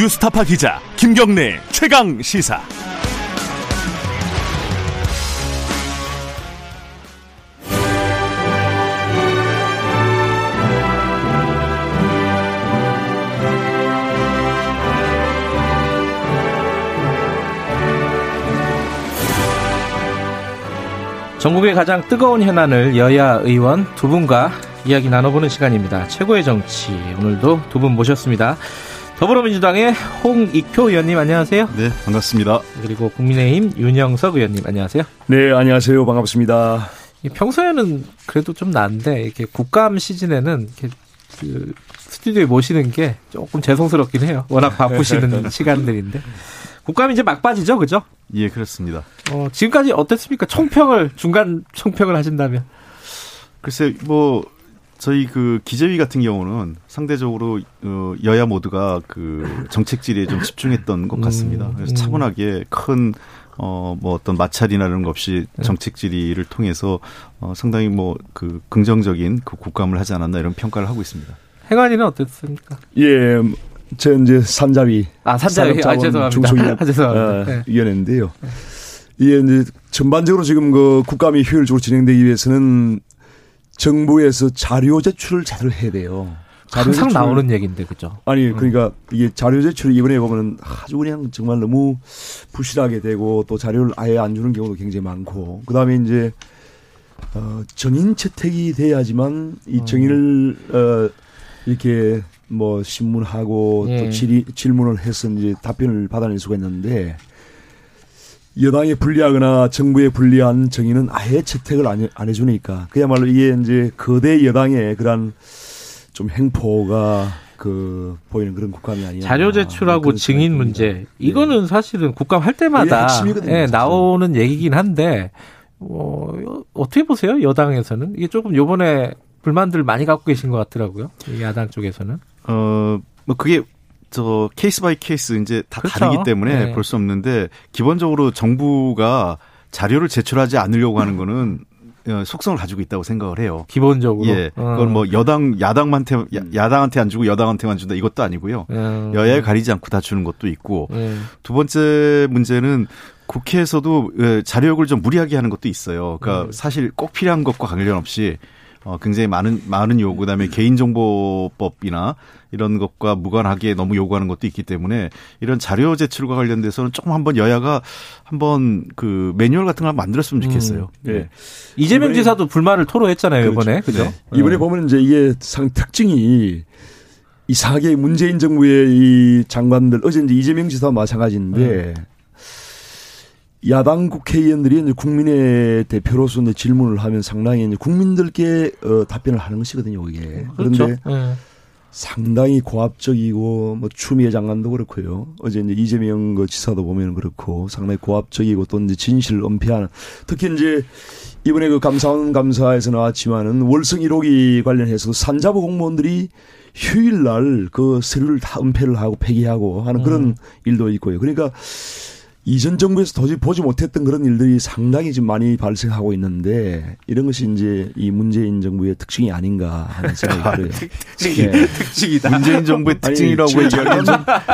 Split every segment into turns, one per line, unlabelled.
뉴스타파 기자 김경래 최강 시사.
전국의 가장 뜨거운 현안을 여야 의원 두 분과 이야기 나눠보는 시간입니다. 최고의 정치 오늘도 두 분 모셨습니다. 더불어민주당의 홍익표 의원님 안녕하세요.
네, 반갑습니다.
그리고 국민의힘 윤영석 의원님 안녕하세요.
네, 안녕하세요. 반갑습니다.
평소에는 그래도 좀 나은데 이렇게 국감 시즌에는 이렇게 그 스튜디오에 모시는 게 조금 죄송스럽긴 해요. 워낙 바쁘시는 시간들인데. 국감이 이제 막바지죠, 그죠?
예, 그렇습니다.
어, 지금까지 어땠습니까? 총평을, 중간 총평을 하신다면?
글쎄, 뭐, 저희 그 기재위 같은 경우는 상대적으로 어, 여야 모두가 그 정책 질의에 좀 집중했던 것 같습니다.
음,
그래서
음.
차분하게 큰 어, 뭐 어떤 마찰이나 이런 것 없이
네.
정책 질의를 통해서 어, 상당히 뭐 그 긍정적인 그 국감을 하지 않았나 이런 평가를 하고 있습니다.
행안위는 어땠습니까?
예, 저 이제 산자위.
아, 산자위. 아, 죄송합니다.
중소기업
아, 죄송합니다.
어,
네.
위원회인데요. 이게 이제 전반적으로 지금 그 국감이 효율적으로 진행되기 위해서는 정부에서 자료 제출을 제대로 해야 돼요. 자료
항상
제출을-
나오는 얘기인데, 그죠?
아니 그러니까 이게 자료 제출을 이번에 보면은 아주 그냥 정말 너무 부실하게 되고 또 자료를 아예 안 주는 경우도 굉장히 많고 그다음에 이제 어 정인 채택이 돼야지만 이 정인을 어 이렇게 뭐 신문하고
예.
또 질의, 질문을 해서 이제 답변을 받아낼 수가 있는데 여당에 불리하거나 정부에 불리한 정의는 아예 채택을 안, 해주니까 그야말로 이게 이제 거대 여당의 그런 좀 행포가 그 보이는 그런 국감이 아니야.
자료 제출하고 증인 문제.
듭니다.
이거는 사실은 국감 할 때마다
핵심이거든요,
예. 나오는 얘기긴 한데, 어, 어떻게 보세요? 여당에서는? 이게 조금 요번에 불만들 많이 갖고 계신 것 같더라고요. 이 야당 쪽에서는.
어, 뭐 그게 저 case by case 이제 다
그렇죠.
다르기 때문에
네.
볼수 없는데 기본적으로 정부가 자료를 제출하지 않으려고 하는 거는 어, 속성을 가지고 있다고 생각을 해요.
기본적으로.
예.
어.
그건 뭐 여당 야당한테 야- 야당한테 안 주고 여당한테만 준다 이것도 아니고요.
어.
여야에 가리지 않고 다 주는 것도 있고
예.
두 번째 문제는 국회에서도 예, 자료 요구를 좀 무리하게 하는 것도 있어요. 그러니까
음.
사실 꼭 필요한 것과 관련 없이 어, 굉장히 많은 많은 요구 그다음에 개인정보법이나 이런 것과 무관하게 너무 요구하는 것도 있기 때문에 이런 자료 제출과 관련돼서는 조금 한번 여야가 한번 그 매뉴얼 같은 걸 만들었으면 좋겠어요.
네.
이재명
이번에-
지사도 불만을 토로했잖아요, 이번에. 그죠?
네.
이번에 보면 이제 이게 상 특징이 이상하게 문재인 정부의 이 장관들 어제 이제 이재명 지사와 마찬가지인데 야당 국회의원들이 이제 국민의 대표로서 이제 질문을 하면 상당히 이제 국민들께 어, 답변을 하는 것이거든요, 이게.
그렇죠.
그런데
예.
상당히 고압적이고 뭐 추미애 장관도 그렇고요. 어제 이제 이재명 그 지사도 보면 그렇고 상당히 고압적이고 또 이제 진실을 은폐하는 특히 이제 이번에 그 감사원 감사에서 나왔지만은 월성 1호기 관련해서 산자부 공무원들이 휴일날 그 서류를 다 은폐를 하고 폐기하고 하는 그런 일도 있고요. 그러니까 이전 정부에서 도저히 보지 못했던 그런 일들이 상당히 지금 많이 발생하고 있는데 이런 것이 이제 이 문재인 정부의 특징이 아닌가 하는 생각이 들어요. 네.
특징이다.
문재인 정부의 특징이라고 좀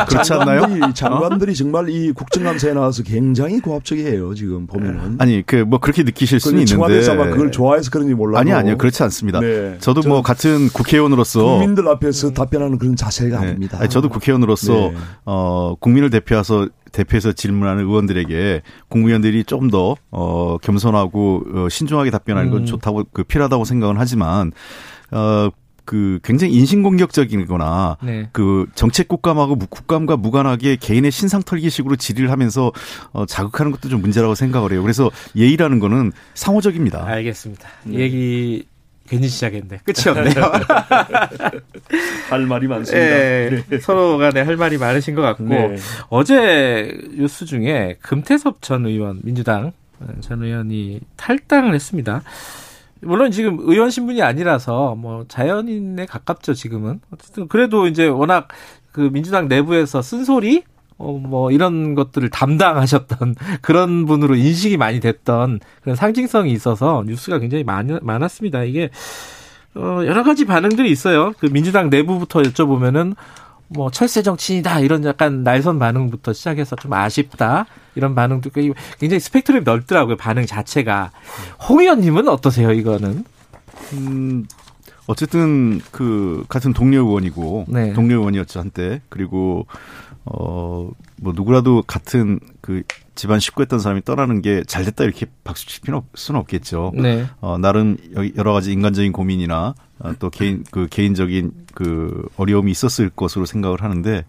그렇지 않나요?
장관들이, 장관들이 정말 이 국정감사에 나와서 굉장히 고압적이에요. 지금 보면은.
아니 그 뭐 그렇게 느끼실 수는 있는데
청와대에서 아마 그걸 좋아해서 그런지 몰라도
아니 아니요 그렇지 않습니다.
네.
저도 저뭐 같은 국회의원으로서
국민들 앞에서 답변하는 그런 자세가
네.
아닙니다.
아니, 저도 국회의원으로서
네.
어 국민을 대표해서 대표해서 질문하는 의원들에게 국무위원들이 좀더어 겸손하고 어, 신중하게 답변하는 건
음.
좋다고 그 필요하다고 생각은 하지만 어 그 굉장히 인신공격적이거나
네.
그 정책 국감하고 무- 국감과 무관하게 개인의 신상 털기식으로 질의를 하면서 어 자극하는 것도 좀 문제라고 생각을 해요. 그래서 예의라는 거는 상호적입니다.
알겠습니다. 이 얘기 괜히 시작했네. 끝이 없네요.
할 말이 많습니다.
예, 서로 간에 할 말이 많으신 것 같고
네.
어제 뉴스 중에 금태섭 전 의원 민주당 전 의원이 탈당을 했습니다. 물론 지금 의원 신분이 아니라서 뭐 자연인에 가깝죠 지금은 어쨌든 그래도 이제 워낙 그 민주당 내부에서 쓴소리 어, 뭐, 이런 것들을 담당하셨던 그런 분으로 인식이 많이 됐던 그런 상징성이 있어서 뉴스가 굉장히 많, 많았습니다. 이게, 어, 여러 가지 반응들이 있어요. 그 민주당 내부부터 여쭤보면은, 뭐 철새 정치인이다 이런 약간 날선 반응부터 시작해서 좀 아쉽다 이런 반응도 굉장히 스펙트럼이 넓더라고요 반응 자체가 홍 의원님은 어떠세요 이거는?
음 어쨌든 그 같은 동료 의원이고 네. 동료 의원이었죠 한때 그리고 어 뭐 누구라도 같은 그 집안 식구였던 사람이 떠나는 게 잘됐다 이렇게 박수 칠 필요 수는 없겠죠. 네. 어 나름 여러 가지 인간적인 고민이나 어, 또 개인 그 개인적인 그 어려움이 있었을 것으로 생각을 하는데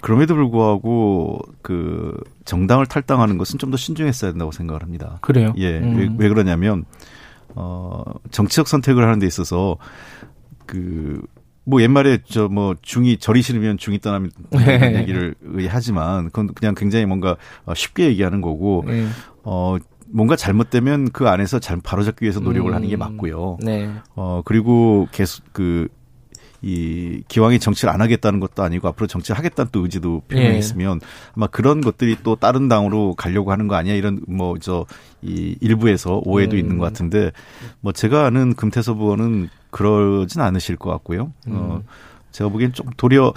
그럼에도 불구하고 그 정당을 탈당하는 것은 좀 더 신중했어야 된다고 생각을 합니다.
그래요?
예. 음. 왜, 왜 그러냐면 어, 정치적 선택을 하는 데 있어서 그, 뭐 옛말에 저 뭐 중이 절이 싫으면 중이 떠나면 네. 얘기를 하지만 그건 그냥 굉장히 뭔가 어, 쉽게 얘기하는 거고 네. 어 뭔가 잘못되면 그 안에서 잘 바로잡기 위해서 노력을 음. 하는 게 음. 맞고요. 네. 어 그리고 계속 그 이 기왕이 정치를 안 하겠다는 것도 아니고 앞으로 정치를 하겠다는 또 의지도 표명했으면 예. 아마 그런 것들이 또 다른 당으로 가려고 하는 거 아니야 이런 뭐 저 이 일부에서 오해도 음. 있는 것 같은데 뭐 제가 아는 금태섭 의원은 그러진 않으실 것 같고요. 어, 음. 어 제가 보기엔 좀 도리어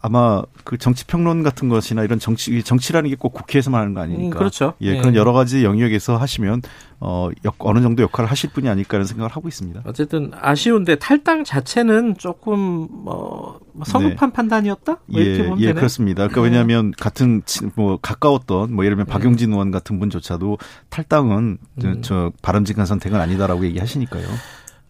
아마 그 정치 평론 같은 것이나 이런 정치 정치라는 게 꼭 국회에서만 하는 거 아니니까.
음, 그렇죠.
예, 예, 그런 여러 가지 영역에서 하시면 어 역, 어느 정도 역할을 하실 분이 아닐까라는 생각을 하고 있습니다.
어쨌든 아쉬운데 탈당 자체는 조금 뭐, 뭐 성급한 네. 판단이었다?
뭐 예, 예, 되네? 그렇습니다. 그러니까 왜냐하면 같은 뭐 가까웠던 뭐 예를 들면 네. 박용진 의원 같은 분조차도 탈당은 음. 저, 저 바람직한 선택은 아니다라고 얘기하시니까요.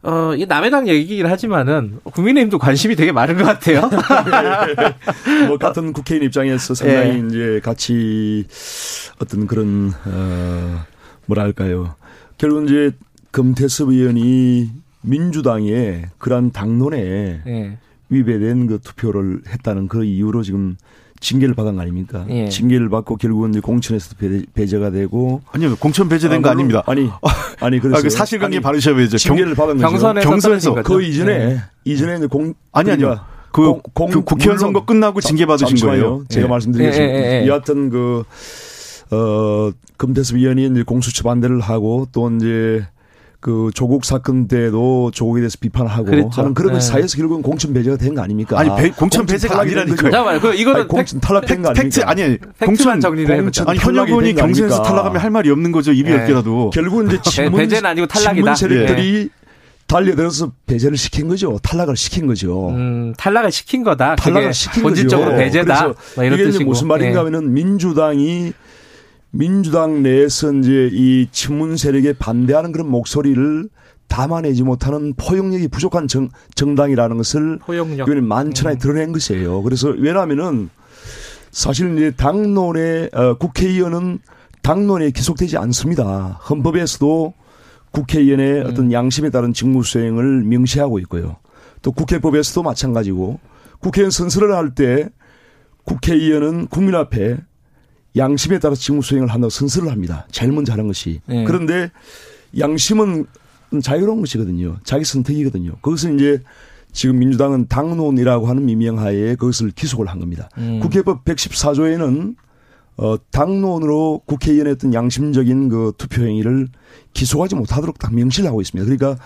어, 이 남의 당 얘기긴 하지만은 국민의힘도 관심이 되게 많은 것 같아요.
뭐 같은 국회의원 입장에서 상당히 네. 이제 같이 어떤 그런 어 뭐랄까요. 결국 이제 금태섭 의원이 민주당의 그러한 당론에 네. 위배된 그 투표를 했다는 그 이유로 지금 징계를 받은 거 아닙니까? 예. 징계를 받고 결국은 이제 공천에서 배제, 가 되고
아니요 공천 배제된 아, 거 아닙니다.
아니 아니 그래서 아, 그
사실관계 바르셔야죠.
징계를 받은
거죠. 경선에서,
경선에서
그 이전에 예. 이전에 공
아니 아니요. 그, 공, 그 국회의원 선거 끝나고 징계 받으신 거예요.
제가 예. 말씀드리겠습니다. 예, 예, 예. 여하튼 그 어, 금태섭 의원이 이제 공수처 반대를 하고 또 이제 그 조국 사건 때도 조국에 대해서 비판하고 그랬죠. 하는 그런 네. 사이에서 결국은 공천 배제가 된 거 아닙니까?
아니 배, 공천, 공천 배제가 아니라니까요.
잠깐만, 그 이거는
아니, 공천 탈락된 거 아닙니까? 팩트
아니 공천
정리를
공천 아니 현역 의원이 경선에서 탈락하면 할 말이 없는 거죠. 입이 네. 열 개라도
결국은 이제 친문
배제는 아니고 탈락이다.
세력들이 네. 달려들어서 배제를 시킨 거죠. 탈락을 시킨 거죠.
음, 탈락을 시킨 거다.
탈락을 시킨
본질적으로 거죠. 배제다.
뭐 이게 뜻이고. 무슨 말인가 예. 하면은 민주당이 민주당 내에서 이제 이 친문 세력에 반대하는 그런 목소리를 담아내지 못하는 포용력이 부족한 정, 정당이라는 것을
포용력.
이번에 만천하에 음. 드러낸 것이에요. 그래서 왜냐하면은 사실 이제 당론에 어, 국회의원은 당론에 기속되지 않습니다. 헌법에서도 국회의원의 음. 어떤 양심에 따른 직무 수행을 명시하고 있고요. 또 국회법에서도 마찬가지고 국회의원 선서를 할 때 국회의원은 국민 앞에 양심에 따라 직무 수행을 한다고 선서를 합니다. 제일 먼저 하는 것이. 네. 그런데 양심은 자유로운 것이거든요. 자기 선택이거든요. 그것은 이제 지금 민주당은 당론이라고 하는 미명하에 그것을 기속을 한 겁니다. 음. 국회법 114조에는 어, 당론으로 국회의원의 어떤 양심적인 그 투표 행위를 기소하지 못하도록 딱 명시를 하고 있습니다. 그러니까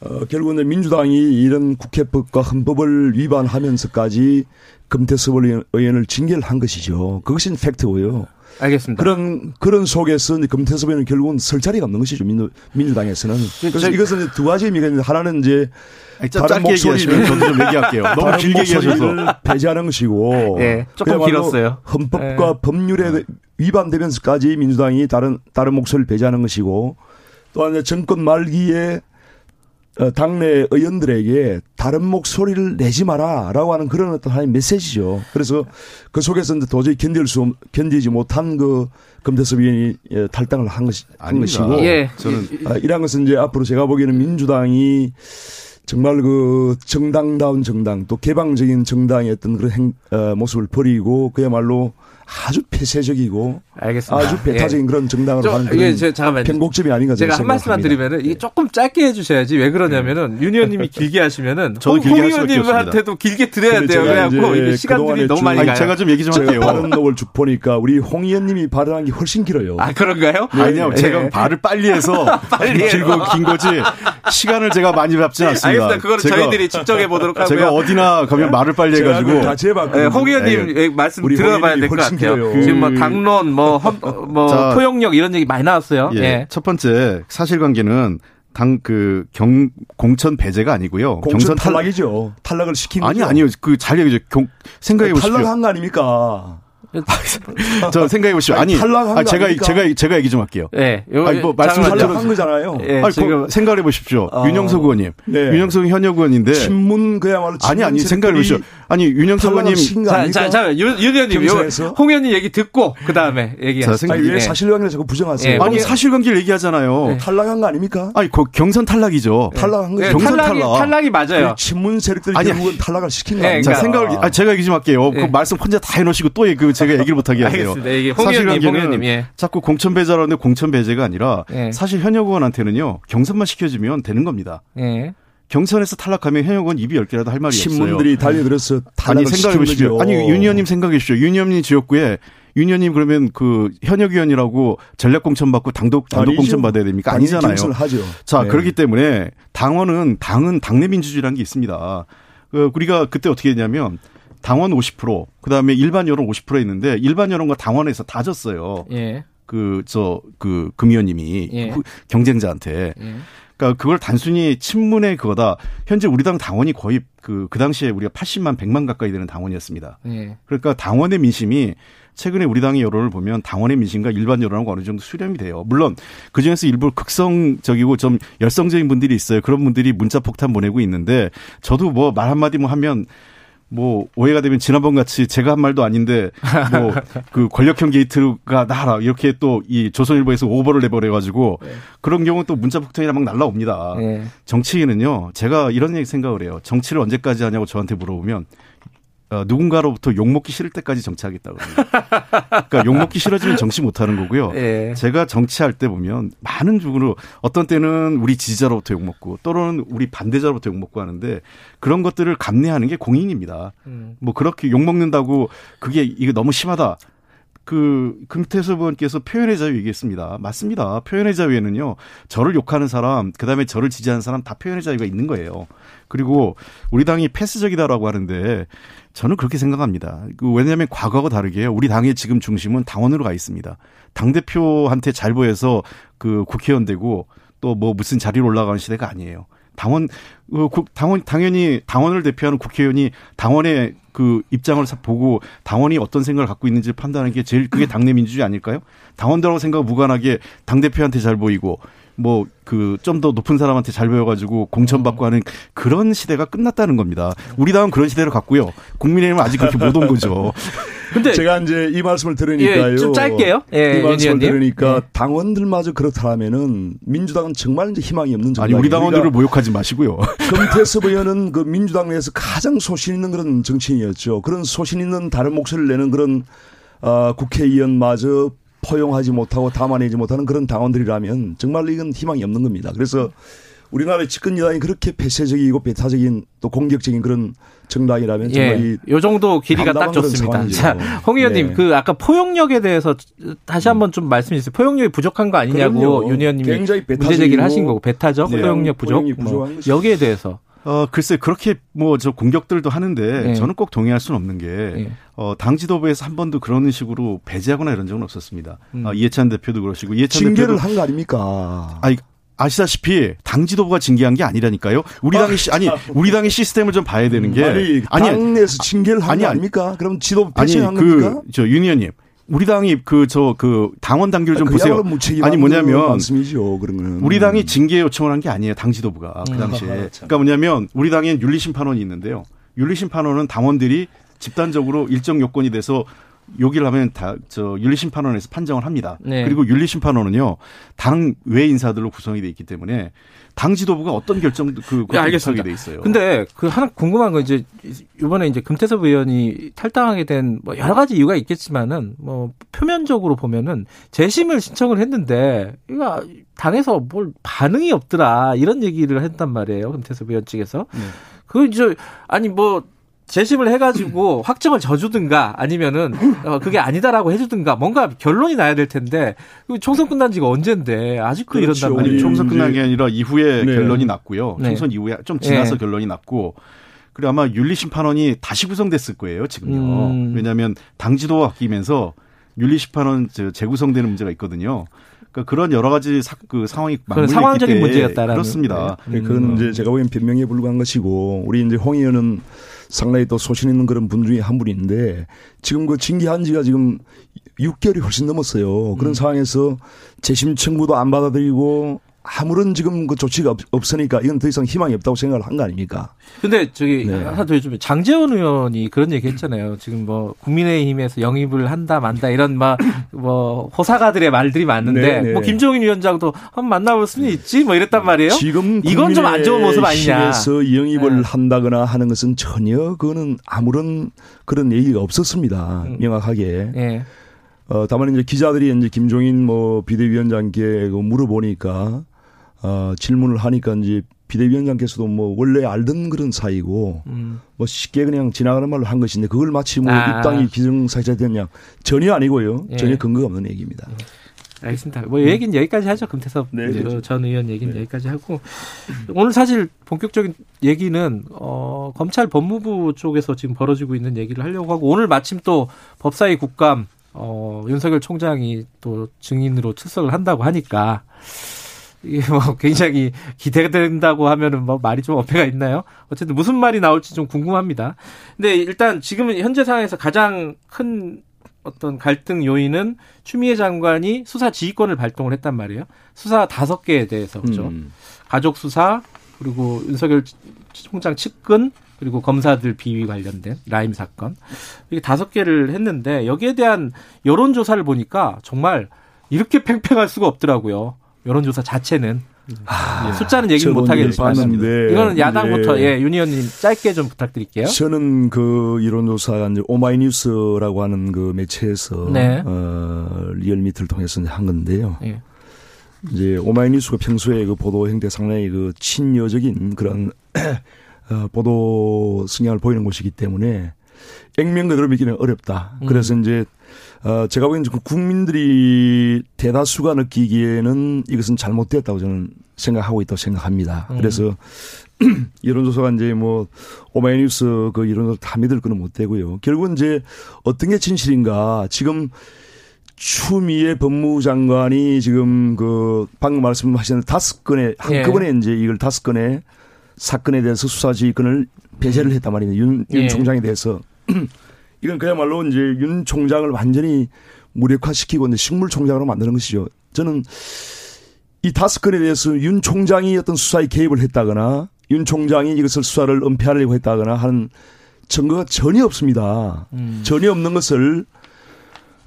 어, 결국은 민주당이 이런 국회법과 헌법을 위반하면서까지 금태섭 의원을 징계를 한 것이죠. 그것이 팩트고요.
알겠습니다.
그런 그런 속에서 금태섭 의원은 결국은 설 자리가 없는 것이죠. 민주, 민주당에서는. 그래서 저, 이것은 두 가지 의미가 있는데 하나는 이제
아니, 다른 목소리를 저도 좀 얘기할게요. 너무 길게 얘기하셔서
배제하는 것이고.
네, 조금 길었어요.
헌법과 네. 법률에 위반되면서까지 민주당이 다른 다른 목소리를 배제하는 것이고 또한 정권 말기에 어, 당내 의원들에게 다른 목소리를 내지 마라라고 하는 그런 어떤 하나의 메시지죠. 그래서 그 속에서 이제 도저히 견딜 수 견디지 못한 그 금태섭 의원이 예, 탈당을 한, 것이, 한 것이고 예. 저는 아, 이런 것은 이제 앞으로 제가 보기에는 민주당이 정말 그 정당다운 정당 또 개방적인 정당의 어떤 그런 행, 어, 모습을 버리고 그야말로 아주 폐쇄적이고
알겠습니다.
아주 배타적인
예.
그런 정당으로
좀,
가는
이게
그런
제, 잠깐만
변곡점이 아닌가
제가 한 말씀만. 드리면은 이게
네.
조금 짧게 해주셔야지 왜 그러냐면은 윤 의원님이 길게 하시면은
저도
홍,
길게
홍 의원님한테도 길게 드려야 돼요. 그래갖고 이게 시간들이 너무
쭉-
많이
아니,
가요.
제가 좀 얘기 좀 할게요.
발언 녹을 쭉 보니까 우리 홍 의원님이 발언한 게 훨씬 길어요.
아 그런가요?
아니요,
예.
제가 발을 빨리 해서
빨리.
길고 긴 거지 시간을 제가 많이 잡지 않습니다.
알겠습니다. 그거는 저희들이 측정해 보도록 하고요.
제가 어디나 가면 말을 빨리 해가지고
그걸 다 재봤거든요.
네, 홍 의원님
예.
예, 말씀 들어봐야 홍될것
훨씬
같아요.
길어요.
지금 뭐
그-
당론, 뭐, 헌, 뭐
자.
포용력 이런 얘기 많이 나왔어요.
예.
예.
첫 번째 사실관계는 당 그 경 공천 배제가 아니고요.
공천
경선 탈락
탈락이죠. 탈락을 시킨
아니
거죠.
아니요. 그 잘 얘기죠. 경 생각해 보십시오.
탈락한 거 아닙니까?
저 생각해 보십시오.
아니,
아니,
탈락한 거
아, 제가
아닙니까?
제가 제가 얘기 좀 할게요.
예. 요,
아니, 뭐 말씀.
탈락한 거잖아요.
예,
아니,
지금
그 생각해 보십시오.
아,
윤영석 의원님,
네.
윤영석 현역 의원인데
친문 그야말로
아니 아니 생각해 보십시오. 아니 윤영석 의원님
자? 자, 자, 윤, 윤 의원님, 요,
경선에서?
홍 의원님 얘기 듣고, 그 다음에.
생각-
아니 왜
예.
사실관계를 자꾸 부정하세요?
예,
아니
홍-
사실관계를 얘기하잖아요.
네.
탈락한 거 아닙니까?
아니 그 경선 탈락이죠.
탈락한 거죠.
예,
경선
탈락. 탈락이 맞아요.
친문 세력들이
아니,
결국은 탈락을 시킨 거
예,
아닙니까?
자 생각을 아, 제가 얘기 좀 할게요.
예.
그 말씀 혼자 다 해놓으시고 또그 제가 얘기를 못하게 하세요.
알겠습니다. 이게 홍 의원님, 홍
사실관계는
의원님, 예.
자꾸 공천 배제라는데 공천 배제가 아니라
예.
사실 현역 의원한테는요 경선만 시켜주면 되는 겁니다.
예.
경선에서 탈락하면 현역 의원 입이 열 개라도 할 말이 없어요.
친문들이 달려들어서
아니 생각해 보십시오. 아니 윤 의원님 생각해 보십시오. 윤 의원님 지역구에 윤 의원님 그러면 그 현역 의원이라고 전략 공천 받고 당독 단독
아니죠.
공천 받아야 됩니까? 아니잖아요. 자,
네.
그렇기 때문에 당원은 당은 당내 민주주의라는 게 있습니다. 그 우리가 그때 어떻게 했냐면 당원 50%, 그다음에 일반 여론 50% 있는데 일반 여론과 당원에서 다 졌어요.
예.
그저그 금의원님이
예.
후- 경쟁자한테.
예.
그러니까 그걸 단순히 친문의 그거다. 현재 우리 당 당원이 거의 그, 그 당시에 우리가 80만, 100만 가까이 되는 당원이었습니다.
예.
그러니까 당원의 민심이 최근에 우리 당의 여론을 보면 당원의 민심과 일반 여론하고 어느 정도 수렴이 돼요. 물론 그 중에서 일부 극성적이고 좀 열성적인 분들이 있어요. 그런 분들이 문자 폭탄 보내고 있는데 저도 뭐 말 한마디 뭐 하면 뭐 오해가 되면 지난번 같이 제가 한 말도 아닌데 뭐 그 권력형 게이트가 나라 이렇게 또 이 조선일보에서 오버를 내버려 가지고 그런 경우 또 문자 폭탄이나 막 날라옵니다.
예.
정치인은요, 제가 이런 얘기 생각을 해요. 정치를 언제까지 하냐고 저한테 물어보면, 어, 누군가로부터 욕먹기 싫을 때까지 정치하겠다고 합니다. 그러니까 욕먹기 싫어지면 정치 못하는 거고요.
예.
제가 정치할 때 보면 많은 쪽으로 어떤 때는 우리 지지자로부터 욕먹고 또는 우리 반대자로부터 욕먹고 하는데 그런 것들을 감내하는 게 공인입니다.
음.
뭐 그렇게 욕먹는다고 그게 이게 너무 심하다. 그 금태섭 의원께서 표현의 자유 얘기했습니다. 맞습니다. 표현의 자유에는요. 저를 욕하는 사람, 그다음에 저를 지지하는 사람 다 표현의 자유가 있는 거예요. 그리고 우리 당이 패스적이다라고 하는데 저는 그렇게 생각합니다. 그 왜냐하면 과거하고 다르게요. 우리 당의 지금 중심은 당원으로 가 있습니다. 당 대표한테 잘 보여서 그 국회의원 되고 또 뭐 무슨 자리로 올라가는 시대가 아니에요. 당원 어, 국- 당원 당연히 당원을 대표하는 국회의원이 당원의 그 입장을 사- 보고 당원이 어떤 생각을 갖고 있는지 판단하는 게 제일 그게 당내 민주주의 아닐까요? 당원들하고 생각 무관하게 당 대표한테 잘 보이고 뭐 그 좀 더 높은 사람한테 잘 보여가지고 공천받고 하는 그런 시대가 끝났다는 겁니다. 우리 당은 그런 시대를 갔고요. 국민의힘은 아직 그렇게 못 온 거죠.
근데
제가 이제 이 말씀을 들으니까요.
예, 좀 짧게요. 예,
이 말씀을. 들으니까
예.
당원들마저 그렇다면은 민주당은 정말 이제 희망이 없는 정당.
아니 우리 당원들을 모욕하지 마시고요.
금태섭 의원은 그 민주당 내에서 가장 소신 있는 그런 정치인이었죠. 그런 소신 있는 다른 목소리를 내는 그런 어, 국회의원마저 포용하지 못하고 담아내지 못하는 그런 당원들이라면 정말 이건 희망이 없는 겁니다. 그래서 우리나라의 집권 여당이 그렇게 폐쇄적이고 배타적인 또 공격적인 그런 정당이라면 정말
예, 이요 정도 길이가 딱 좋습니다. 자, 홍 의원님,
네.
그 아까 포용력에 대해서 다시 한번 좀 말씀해 주세요. 포용력이 부족한 거 아니냐고
그럼요.
윤 의원님이
굉장히
문제 제기를 하신 거고 배타적
네.
포용력 부족 뭐
부족한.
여기에 대해서
어, 글쎄, 그렇게 뭐 저 공격들도 하는데
예.
저는 꼭 동의할 수는 없는 게,
예.
어, 당 지도부에서 한 번도 그런 식으로 배제하거나 이런 적은 없었습니다.
음.
어, 이해찬 대표도 그러시고, 이해찬
징계를. 한 거 아닙니까?
아니, 아시다시피 당 지도부가 징계한 게 아니라니까요. 우리 당의 시, 아니 우리 당의 시스템을 좀 봐야 되는 게
아니, 당내에서 징계를 한
아니,
거
아니.
아닙니까? 그럼 지도
아니
패싱한 겁니까?
그 저 윤 의원님 우리 당이 그 저그 당원 단계를 좀 보세요.
그야말로 무책임한
아니 뭐냐면
말씀이죠. 그런 거는
우리 당이 징계 요청을 한 게 아니에요. 당 지도부가 그
음.
당시에.
아, 참.
그러니까 뭐냐면 우리 당엔 윤리 심판원이 있는데요. 윤리 심판원은 당원들이 집단적으로 일정 요건이 돼서 요기를 하면 다 저 윤리심판원에서 판정을 합니다.
네.
그리고 윤리심판원은요 당 외 인사들로 구성이 돼 있기 때문에 당 지도부가 어떤 결정도 그
네, 알겠습니다.
돼 있어요.
근데 그 하나 궁금한 건 이제 이번에 이제 금태섭 의원이 탈당하게 된 뭐 여러 가지 이유가 있겠지만은 뭐 표면적으로 보면은 재심을 신청을 했는데 이거 당에서 뭘 반응이 없더라 이런 얘기를 했단 말이에요 금태섭 의원 측에서
네.
그 이제 아니 뭐 재심을 해가지고 확정을 져주든가 아니면은 어, 그게 아니다라고 해주든가 뭔가 결론이 나야 될 텐데 그 총선 끝난 지가 언젠데 아직도
그렇죠.
이런단
아니,
말이에요.
총선 끝난 게 아니라 이후에
네.
결론이 났고요.
네.
총선 이후에 좀 지나서
네.
결론이 났고 그리고 아마 윤리심판원이 다시 구성됐을 거예요. 지금요.
음.
왜냐하면 당 지도가 바뀌면서 윤리심판원 저 재구성되는 문제가 있거든요. 그러니까 그런 여러 가지 사, 그 상황이 맞물려
상황적인 문제였다라는
그렇습니다.
네, 그건
음.
이제 제가 보기엔 변명에 불과한 것이고 우리 이제 홍 의원은 상당히 또 소신 있는 그런 분 중에 한 분인데 지금 그 징계한 지가 지금 6개월이 훨씬 넘었어요. 그런 상황에서 재심 청구도 안 받아들이고 아무런 지금 그 조치가 없, 없으니까 이건 더 이상 희망이 없다고 생각을 한 거 아닙니까?
근데 저기
네.
하나 더 해주면 장재원 의원이 그런 얘기 했잖아요. 지금 뭐 국민의힘에서 영입을 한다 만다 이런 막 뭐 호사가들의 말들이 많은데
네, 네.
뭐 김종인 위원장도 한번 만나볼 수는 있지 뭐 이랬단 말이에요.
지금
이건 좀 안 좋은 모습 아니냐.
에서 영입을
네.
한다거나 하는 것은 전혀 그거는 아무런 그런 얘기가 없었습니다.
음.
명확하게.
예.
어, 다만 이제 기자들이 이제 김종인 뭐 비대위원장께 그 물어보니까 어, 질문을 하니까 이제 비대위원장께서도 뭐 원래 알던 그런 사이고
음.
뭐 쉽게 그냥 지나가는 말로 한 것인데 그걸 마치 뭐
아.
입당이 기정사실화 됐냐 전혀 아니고요.
예.
전혀 근거가 없는 얘기입니다.
알겠습니다. 뭐 얘기는 여기까지 하죠. 금태섭
네,
저-
그렇죠.
전 의원 얘기는 여기까지 하고 오늘 사실 본격적인 얘기는 어, 검찰 법무부 쪽에서 지금 벌어지고 있는 얘기를 하려고 하고 오늘 마침 또 법사위 국감 어, 윤석열 총장이 또 증인으로 출석을 한다고 하니까 이게 뭐 굉장히 기대된다고 하면은 뭐 말이 좀 어폐가 있나요? 어쨌든 무슨 말이 나올지 좀 궁금합니다. 근데 일단 지금 현재 상황에서 가장 큰 어떤 갈등 요인은 추미애 장관이 수사 지휘권을 발동을 했단 말이에요. 수사 다섯 개에 대해서 그죠.
음.
가족 수사 그리고 윤석열 총장 측근 그리고 검사들 비위 관련된 라임 사건 이게 다섯 개를 했는데 여기에 대한 여론 조사를 보니까 정말 이렇게 팽팽할 수가 없더라고요. 여론 조사 자체는 예, 숫자는
저도
못 하겠지만 이거는 야당부터
이제
예, 윤 의원님 짧게 좀 부탁드릴게요.
저는 그 여론조사가 이제 오마이뉴스라고 하는 그 매체에서
네.
어, 리얼미터를 통해서 한 건데요.
예.
이제 오마이뉴스가 평소에 그 보도 행태 상당히 그 친여적인 그런 어, 보도 성향을 보이는 곳이기 때문에 액면 그대로 믿기는 어렵다.
음.
그래서 이제 어, 제가 그 국민들이 대다수가 느끼기에는 이것은 잘못됐다고 저는 생각하고 있다고 생각합니다.
음.
그래서 여론조사가 이제 뭐 오마이뉴스 그 여론조사 다 믿을 거는 못 되고요. 결국은 이제 어떤 게 진실인가 지금 추미애 법무장관이 지금 그 방금 말씀하신 다섯 건의
예.
한꺼번에 이제 이걸 다섯 건의 사건에 대해서 수사 지휘권을 배제를 했단 말입니다. 윤, 윤
예.
총장에 대해서 이건 그야말로 이제 윤 총장을 완전히 무력화시키고 이제 식물 총장으로 만드는 것이죠. 저는 이 다섯 건에 대해서 윤 총장이 어떤 수사에 개입을 했다거나 윤 총장이 이것을 수사를 은폐하려고 했다거나 하는 증거가 전혀 없습니다.
음.
전혀 없는 것을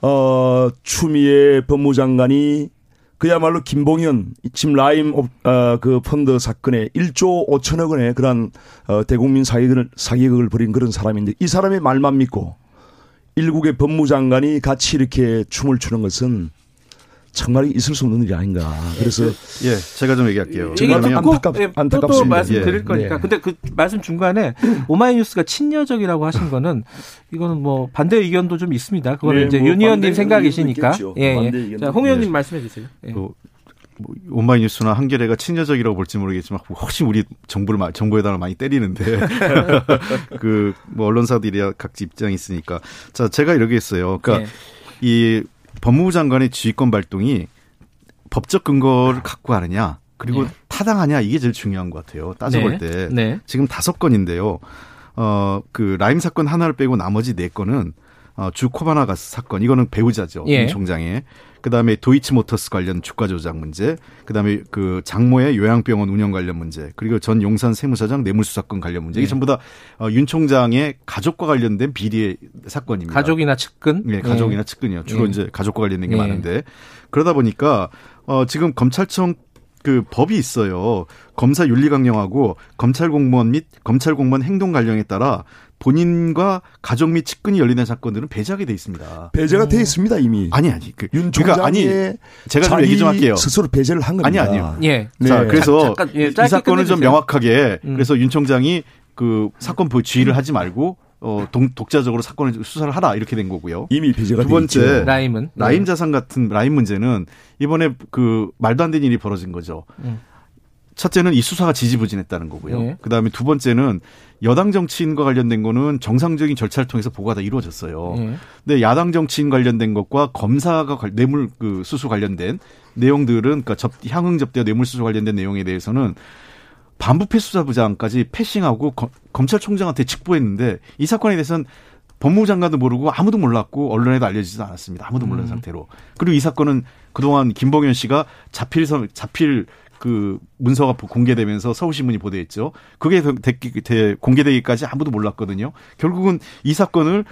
어 추미애 법무장관이 그야말로 김봉현 지금 라임 업- 어, 그 펀드 사건에 1조 5천억 원의 그러한 어, 대국민 사기극을 사기극을 벌인 그런 사람인데 이 사람의 말만 믿고 일국의 법무장관이 같이 이렇게 춤을 추는 것은 정말 있을 수 없는 일이 아닌가. 그래서
예, 제가 좀 얘기할게요.
얘기
정말
듣고
안타깝-
예, 또, 또
안타깝습니다.
말씀드릴
예.
거니까.
네.
근데 그 말씀 중간에 오마이뉴스가 친여적이라고 하신 거는 이거는 뭐 반대 의견도 좀 있습니다. 그거는
네,
이제
뭐
윤 의원님 생각이시니까.
있겠죠.
예, 예. 자, 홍 의원님
네.
말씀해 주세요. 예.
뭐, 뭐 오마이뉴스나 한겨레가 친여적이라고 볼지 모르겠지만 훨씬 우리 정부를 마- 정부에다가 많이 때리는데 그 뭐 언론사들이 각지 입장이 있으니까 자 제가 이렇게 했어요. 그러니까
예.
이 법무부 장관의 지휘권 발동이 법적 근거를 갖고 하느냐 그리고
네.
타당하냐 이게 제일 중요한 것 같아요. 따져볼
네.
때
네.
지금 다섯 건인데요. 어 그 라임 사건 하나를 빼고 나머지 네 건은 어, 주 코바나 가스 사건 이거는 배우자죠
예.
윤 총장의 그다음에 도이치모터스 관련 주가 조작 문제 그다음에 그 장모의 요양병원 운영 관련 문제 그리고 전 용산 세무사장 뇌물수사건 관련 문제 이게
예.
전부 다 어, 윤 총장의 가족과 관련된 비리의 사건입니다.
가족이나 측근.
예, 가족이나 측근이요. 주로
예.
이제 가족과 관련된 게
예.
많은데 그러다 보니까 어 지금 검찰청 그 법이 있어요. 검사 윤리 강령하고 검찰 공무원 및 검찰 공무원 행동 관령에 따라 본인과 가족 및 측근이 열리는 사건들은 배제하게 돼 있습니다.
배제가 돼 있습니다 이미.
아니 아니
그윤
그러니까 아니
총장의
제가 좀 얘기 좀 할게요.
스스로 배제를 한
아니,
겁니다.
아니요.
예.
네.
자, 그래서
잠깐, 예,
이 사건을 좀. 명확하게
음.
그래서 윤 총장이 그 사건 보- 지휘를 하지 말고 어 동- 독자적으로 사건을 수사를 하라 이렇게 된 거고요.
이미 배제가 두돼
번째,
있죠.
라임은.
라임 자산 같은 라임 문제는 이번에 그 말도 안 되는 일이 벌어진 거죠.
음.
첫째는 이 수사가 지지부진했다는 거고요.
예.
그다음에 두 번째는 여당 정치인과 관련된 거는 정상적인 절차를 통해서 보고가 다 이루어졌어요.
예.
근데 야당 정치인 관련된 것과 검사가 관- 뇌물 그 수수 관련된 내용들은 그러니까 접, 향응 접대와 뇌물 수수 관련된 내용에 대해서는 반부패 수사부장까지 패싱하고 검- 검찰총장한테 직보했는데 이 사건에 대해서는 법무부 장관도 모르고 아무도 몰랐고 언론에도 알려지지도 않았습니다. 아무도 모르는 상태로. 그리고 이 사건은 그동안 김봉현 씨가 자필 선 자필 그 문서가 공개되면서 서울신문이 보도했죠. 그게 공개되기까지 아무도 몰랐거든요. 결국은 이 사건을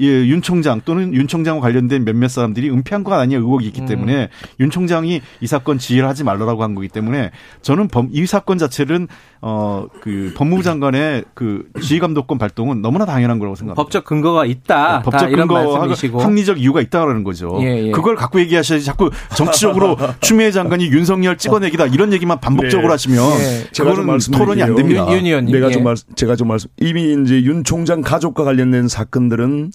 예, 윤 총장 또는 윤 총장과 관련된 몇몇 사람들이 은폐한 것 아니냐 의혹이 있기 때문에 윤 총장이 이 사건 지휘를 하지 말라고 한 거기 때문에 저는 범, 이 사건 자체는 어 그 법무부 장관의 그 지휘 감독권 발동은 너무나 당연한 거라고 생각합니다.
법적 근거가 있다. 다
어, 법적
말씀이시고.
합리적 이유가 있다라는 거죠.
예, 예.
그걸 갖고 얘기하셔야지 자꾸 정치적으로 추미애 장관이 윤석열 찍어내기다 이런 얘기만 반복적으로
네.
하시면
예.
제가 좀
토론이 안. 됩니다.
윤, 윤 의원님.
내가
예.
좀 말, 제가 좀 말씀, 이미 이제 윤 총장 가족과 관련된 사건들은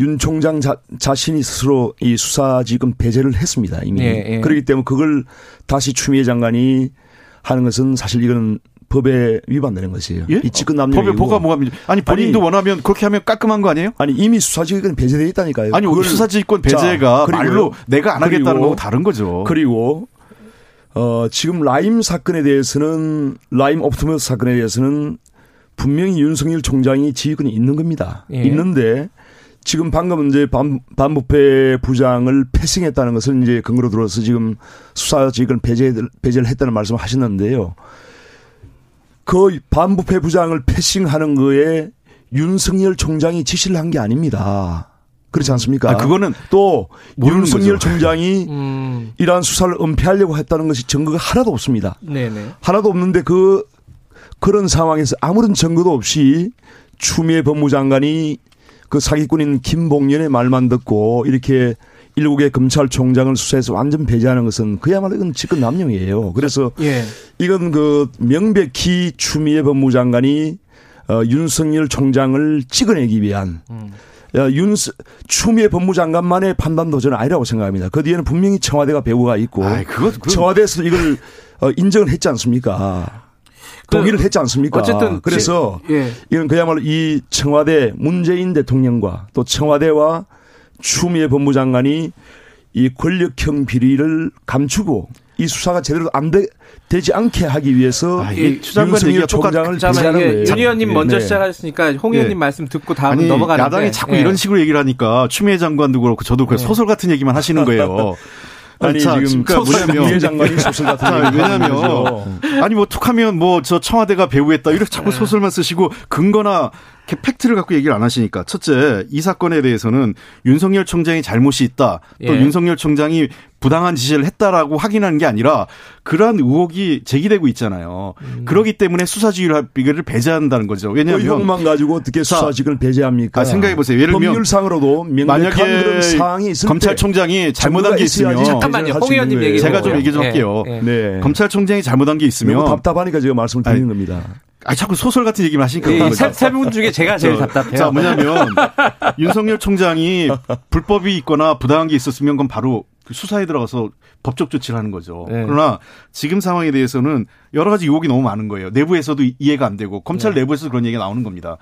윤 총장 자, 자신이 스스로 이 수사지금 배제를 했습니다. 이미.
예, 예.
그렇기 때문에 그걸 다시 추미애 장관이 하는 것은 사실 이거는 법에 위반되는 것이에요.
예?
이 직권 남용.
법에 뭐가 뭐가 아니 본인도
아니,
원하면 그렇게 하면 깔끔한 거 아니에요?
아니 이미 수사지금 배제돼 있다니까요.
아니
그걸-
수사지휘권
자,
배제가
그리고요.
말로 내가 안 하겠다는
그리고-
거하고 다른 거죠.
그리고 어 지금 라임 사건에 대해서는 라임 옵티머스 사건에 대해서는 분명히 윤석열 총장이 지휘권이 있는 겁니다.
예.
있는데 지금 방금 이제 반, 반부패 부장을 패싱했다는 것을 이제 근거로 들어서 지금 수사 지휘권 배제 배제를 했다는 말씀을 하셨는데요. 그 반부패 부장을 패싱하는 거에 윤석열 총장이 지시를 한 게 아닙니다. 그렇지 않습니까?
아, 그거는
또 윤석열
거죠.
총장이
음.
이러한 수사를 은폐하려고 했다는 것이 증거가 하나도 없습니다.
네네.
하나도 없는데 그 그런 상황에서 아무런 증거도 없이 추미애 법무장관이 그 사기꾼인 김봉연의 말만 듣고 이렇게 일국의 검찰총장을 수사해서 완전 배제하는 것은 그야말로 이건 직권 남용이에요. 그래서
예.
이건 그 명백히 추미애 법무장관이 어, 윤석열 총장을 찍어내기 위한
음.
야, 윤 추미애 법무장관만의 판단도 저는 아니라고 생각합니다. 그 뒤에는 분명히 청와대가 배후가 있고
아이, 그거- 그거-
청와대에서 이걸 어, 인정을 했지 않습니까?
그
동의를 했지 않습니까?
어쨌든
그래서
지- 예.
이건 그야말로 이 청와대 문재인 대통령과 또 청와대와 추미애 법무장관이 이 권력형 비리를 감추고 이 수사가 제대로 안 되, 되지 않게 하기 위해서
아, 이게 추 장관
윤석열
얘기가
총장을
이게
거예요.
윤 의원님
네.
먼저
네.
시작하셨으니까 홍
예.
의원님 말씀 듣고 다음 넘어가는데
야당이 자꾸
예.
이런 식으로 얘기를 하니까 추미애 장관도 그렇고 저도 그
네.
소설 같은 얘기만 하시는 거예요.
아니
자,
지금
그러니까 뭐냐면
장관이 소설 같은
자, 왜냐면. 아니 뭐 툭하면 뭐 저 청와대가 배후했다 이렇게 자꾸
네.
소설만 쓰시고 근거나 팩트를 갖고 얘기를 안 하시니까 첫째 이 사건에 대해서는 윤석열 총장이 잘못이 있다 또
예.
윤석열 총장이 부당한 지시를 했다라고 확인하는 게 아니라 그러한 의혹이 제기되고 있잖아요.
음.
그러기 때문에 수사지휘를 배제한다는 거죠.
그
왜냐하면
의혹만 가지고 어떻게
자,
수사직을 배제합니까?
아, 생각해 보세요. 예를 들면
법률상으로도 명백한
만약에
그런 사항이 있을
검찰총장이 잘못한 게 있으면
잠깐만요. 홍 의원님 얘기.
제가 좀 얘기 좀
예,
할게요.
예.
때. 네.
검찰총장이 잘못한 게 있으면
답답하니까 제가 말씀을 드리는 겁니다.
아 자꾸 소설 같은 얘기만 하시니까.
세분 중에 제가 제일 답답해요.
자, 뭐냐면 윤석열 총장이 불법이 있거나 부당한 게 있었으면 그건 바로 그 수사에 들어가서 법적 조치를 하는 거죠.
네.
그러나 지금 상황에 대해서는 여러 가지 의혹이 너무 많은 거예요. 내부에서도 이- 이해가 안 되고 검찰
네.
내부에서 그런 얘기가 나오는 겁니다.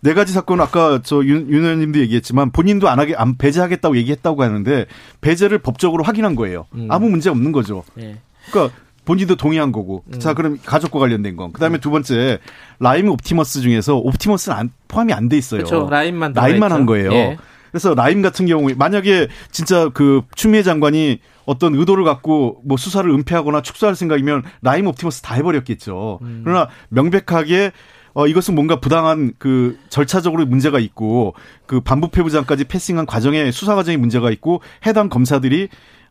네 가지 사건 아까 저윤 윤 의원님도 얘기했지만 본인도 안 하게 안 배제하겠다고 얘기했다고 하는데 배제를 법적으로 확인한 거예요.
음.
아무 문제 없는 거죠.
예.
그러니까 본인도 동의한 거고.
음.
자, 그럼 가족과 관련된 건. 그 다음에 두 번째 라임 옵티머스 중에서 옵티머스는 안, 포함이 안 돼 있어요.
그렇죠. 라임만 들어가
한. 거예요.
예.
그래서 라임 같은 경우에 만약에 진짜 그 추미애 장관이 어떤 의도를 갖고 뭐 수사를 은폐하거나 축소할 생각이면 라임 옵티머스 다 해버렸겠죠. 음. 그러나 명백하게 어, 이것은 뭔가 부당한 그 절차적으로 문제가 있고 그 반부패부장까지 패싱한 과정에 수사 과정에 문제가 있고 해당 검사들이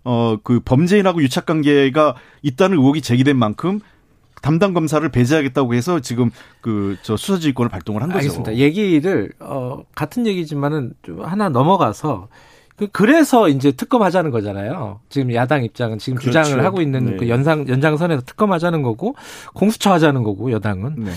어, 그 범죄인하고 유착 관계가 있다는 의혹이 제기된 만큼 담당 검사를 배제하겠다고 해서 지금 그 저 수사지휘권을 발동을 한 거죠.
알겠습니다. 얘기를 어 같은 얘기지만은 좀 하나 넘어가서 그 그래서 이제 특검하자는 거잖아요. 지금 야당 입장은 지금 그렇죠. 주장을 하고 있는 네. 그 연상 연장선에서 특검하자는 거고 공수처 하자는 거고 여당은 네.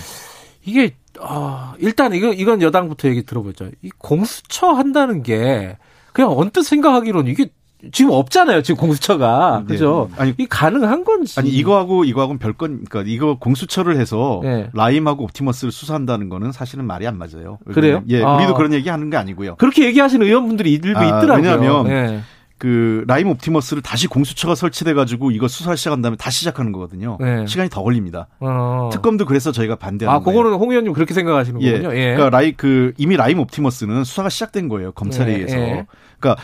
이게 어 일단 이거 이건 여당부터 얘기 들어보죠. 이 공수처 한다는 게 그냥 언뜻 생각하기로는 이게 지금 없잖아요. 지금 공수처가 네. 그죠? 아니 이 가능한 건지.
아니 이거하고 이거하고는 별건 그러니까 이거 공수처를 해서 네. 라임하고 옵티머스를 수사한다는 거는 사실은 말이 안 맞아요.
그래요?
예, 아. 우리도 그런 얘기 하는 게 아니고요.
그렇게 얘기하시는 의원분들이 일부 아, 있더라고요.
왜냐하면 네. 그 라임 옵티머스를 다시 공수처가 설치돼 가지고 이거 수사를 시작한 다음에 다시 시작하는 거거든요. 네. 시간이 더 걸립니다. 어. 특검도 그래서 저희가 반대하는
아, 그거는 홍 의원님 그렇게 생각하시는
예.
거군요.
예. 그러니까 라이 그 이미 라임 옵티머스는 수사가 시작된 거예요. 검찰에 예. 의해서. 예. 그러니까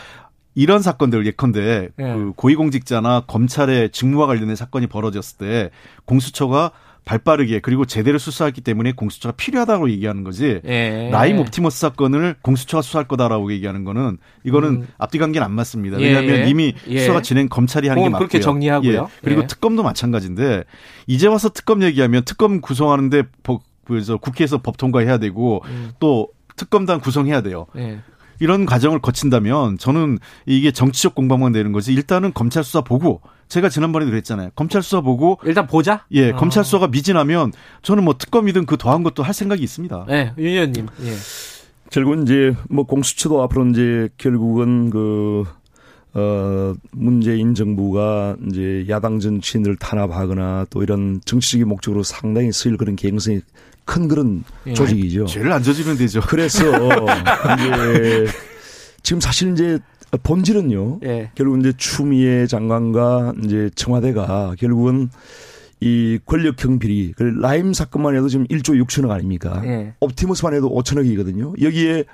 이런 사건들 예컨대 예. 그 고위공직자나 검찰의 직무와 관련된 사건이 벌어졌을 때 공수처가 발빠르게 그리고 제대로 수사했기 때문에 공수처가 필요하다고 얘기하는 거지. 예. 라임 옵티머스 사건을 공수처가 수사할 거다라고 얘기하는 거는 이거는 음. 앞뒤 관계는 안 맞습니다. 왜냐하면 예. 이미 예. 수사가 진행 검찰이 하는 게 맞고요.
그렇게 정리하고요. 예.
그리고 예. 특검도 마찬가지인데 이제 와서 특검 얘기하면 특검 구성하는데 그래서 국회에서 법 통과해야 되고 음. 또 특검단 구성해야 돼요. 예. 이런 과정을 거친다면 저는 이게 정치적 공방만 되는 거지 일단은 검찰 수사 보고 제가 지난번에도 그랬잖아요. 검찰 수사 보고
일단 보자.
예, 어. 검찰 수사가 미진하면 저는 뭐 특검이든 그 더한 것도 할 생각이 있습니다.
네, 윤 의원님. 예.
결국은 이제 뭐 공수처도 앞으로 이제 결국은 그 어, 문재인 정부가 이제 야당 정치인을 탄압하거나 또 이런 정치적인 목적으로 상당히 쓰일 그런 개연성이 큰 그런 예. 조직이죠.
죄를 안 저지르면 되죠.
그래서 이제 지금 사실 이제 본질은요. 예. 결국 이제 추미애 장관과 이제 청와대가 결국은 이 권력형 비리, 그 라임 사건만 해도 지금 1조 6천억 아닙니까? 예. 옵티머스만 해도 5천억이거든요. 여기에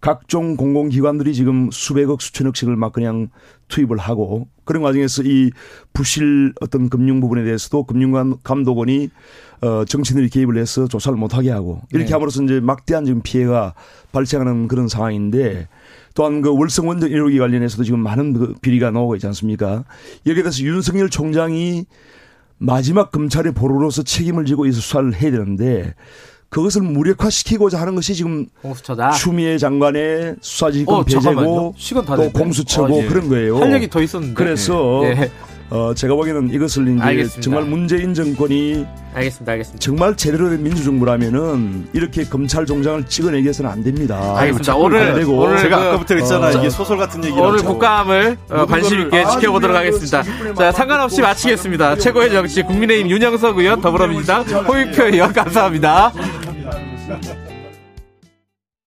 각종 공공기관들이 지금 수백억 수천억씩을 막 그냥 투입을 하고 그런 과정에서 이 부실 어떤 금융 부분에 대해서도 금융감독원이 어 정치인들이 개입을 해서 조사를 못하게 하고 이렇게 네. 함으로써 이제 막대한 지금 피해가 발생하는 그런 상황인데 또한 그 월성 원전 1호기 관련해서도 지금 많은 그 비리가 나오고 있지 않습니까? 여기에 대해서 윤석열 총장이 마지막 검찰의 보루로서 책임을 지고 이 수사를 해야 되는데 그것을 무력화시키고자 하는 것이 지금 공수처다. 추미애 장관의 수사지휘권 어, 배제고 또 공수처고 어, 예. 그런 거예요.
할 얘기 더 있었는데.
그래서 예. 어, 제가 보기에는 이것을 이제 알겠습니다. 정말 문재인 정권이
알겠습니다, 알겠습니다.
정말 제대로 된 민주정부라면은 이렇게 검찰 종장을 찍어내기 해서는 안 됩니다.
알겠습니다. 오늘,
되고. 오늘 제가 그, 아까부터 했잖아요. 어, 이게 소설 같은 얘기
오늘 국감을 어, 관심 있게 아, 지켜보도록 하겠습니다. 자, 상관없이 마치겠습니다. 최고의 정치 국민의힘 윤영석 의원, 더불어민주당 홍익표 의원 감사합니다.